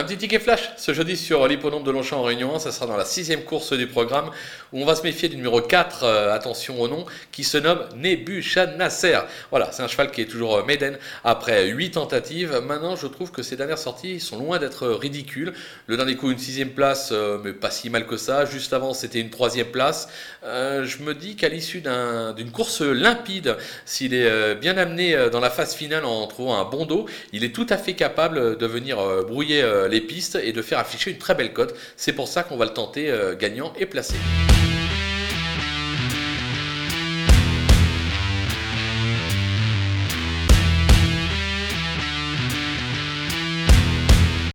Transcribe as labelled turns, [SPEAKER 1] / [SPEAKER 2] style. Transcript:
[SPEAKER 1] Un petit ticket flash ce jeudi sur l'hippodrome de Longchamp en Réunion 1, ça sera dans la sixième course du programme où on va se méfier du numéro 4, euh, attention au nom, qui se nomme Nebuchadnezzar. Voilà, c'est un cheval qui est toujours euh, maiden après 8 tentatives. Maintenant, je trouve que ces dernières sorties sont loin d'être ridicules. Le dernier coup, une sixième place, euh, mais pas si mal que ça. Juste avant, c'était une troisième place. je me dis qu'à l'issue d'une course limpide, s'il est bien amené dans la phase finale en trouvant un bon dos, il est tout à fait capable de venir brouiller les pistes et de faire afficher une très belle cote. C'est pour ça qu'on va le tenter euh, gagnant et placé.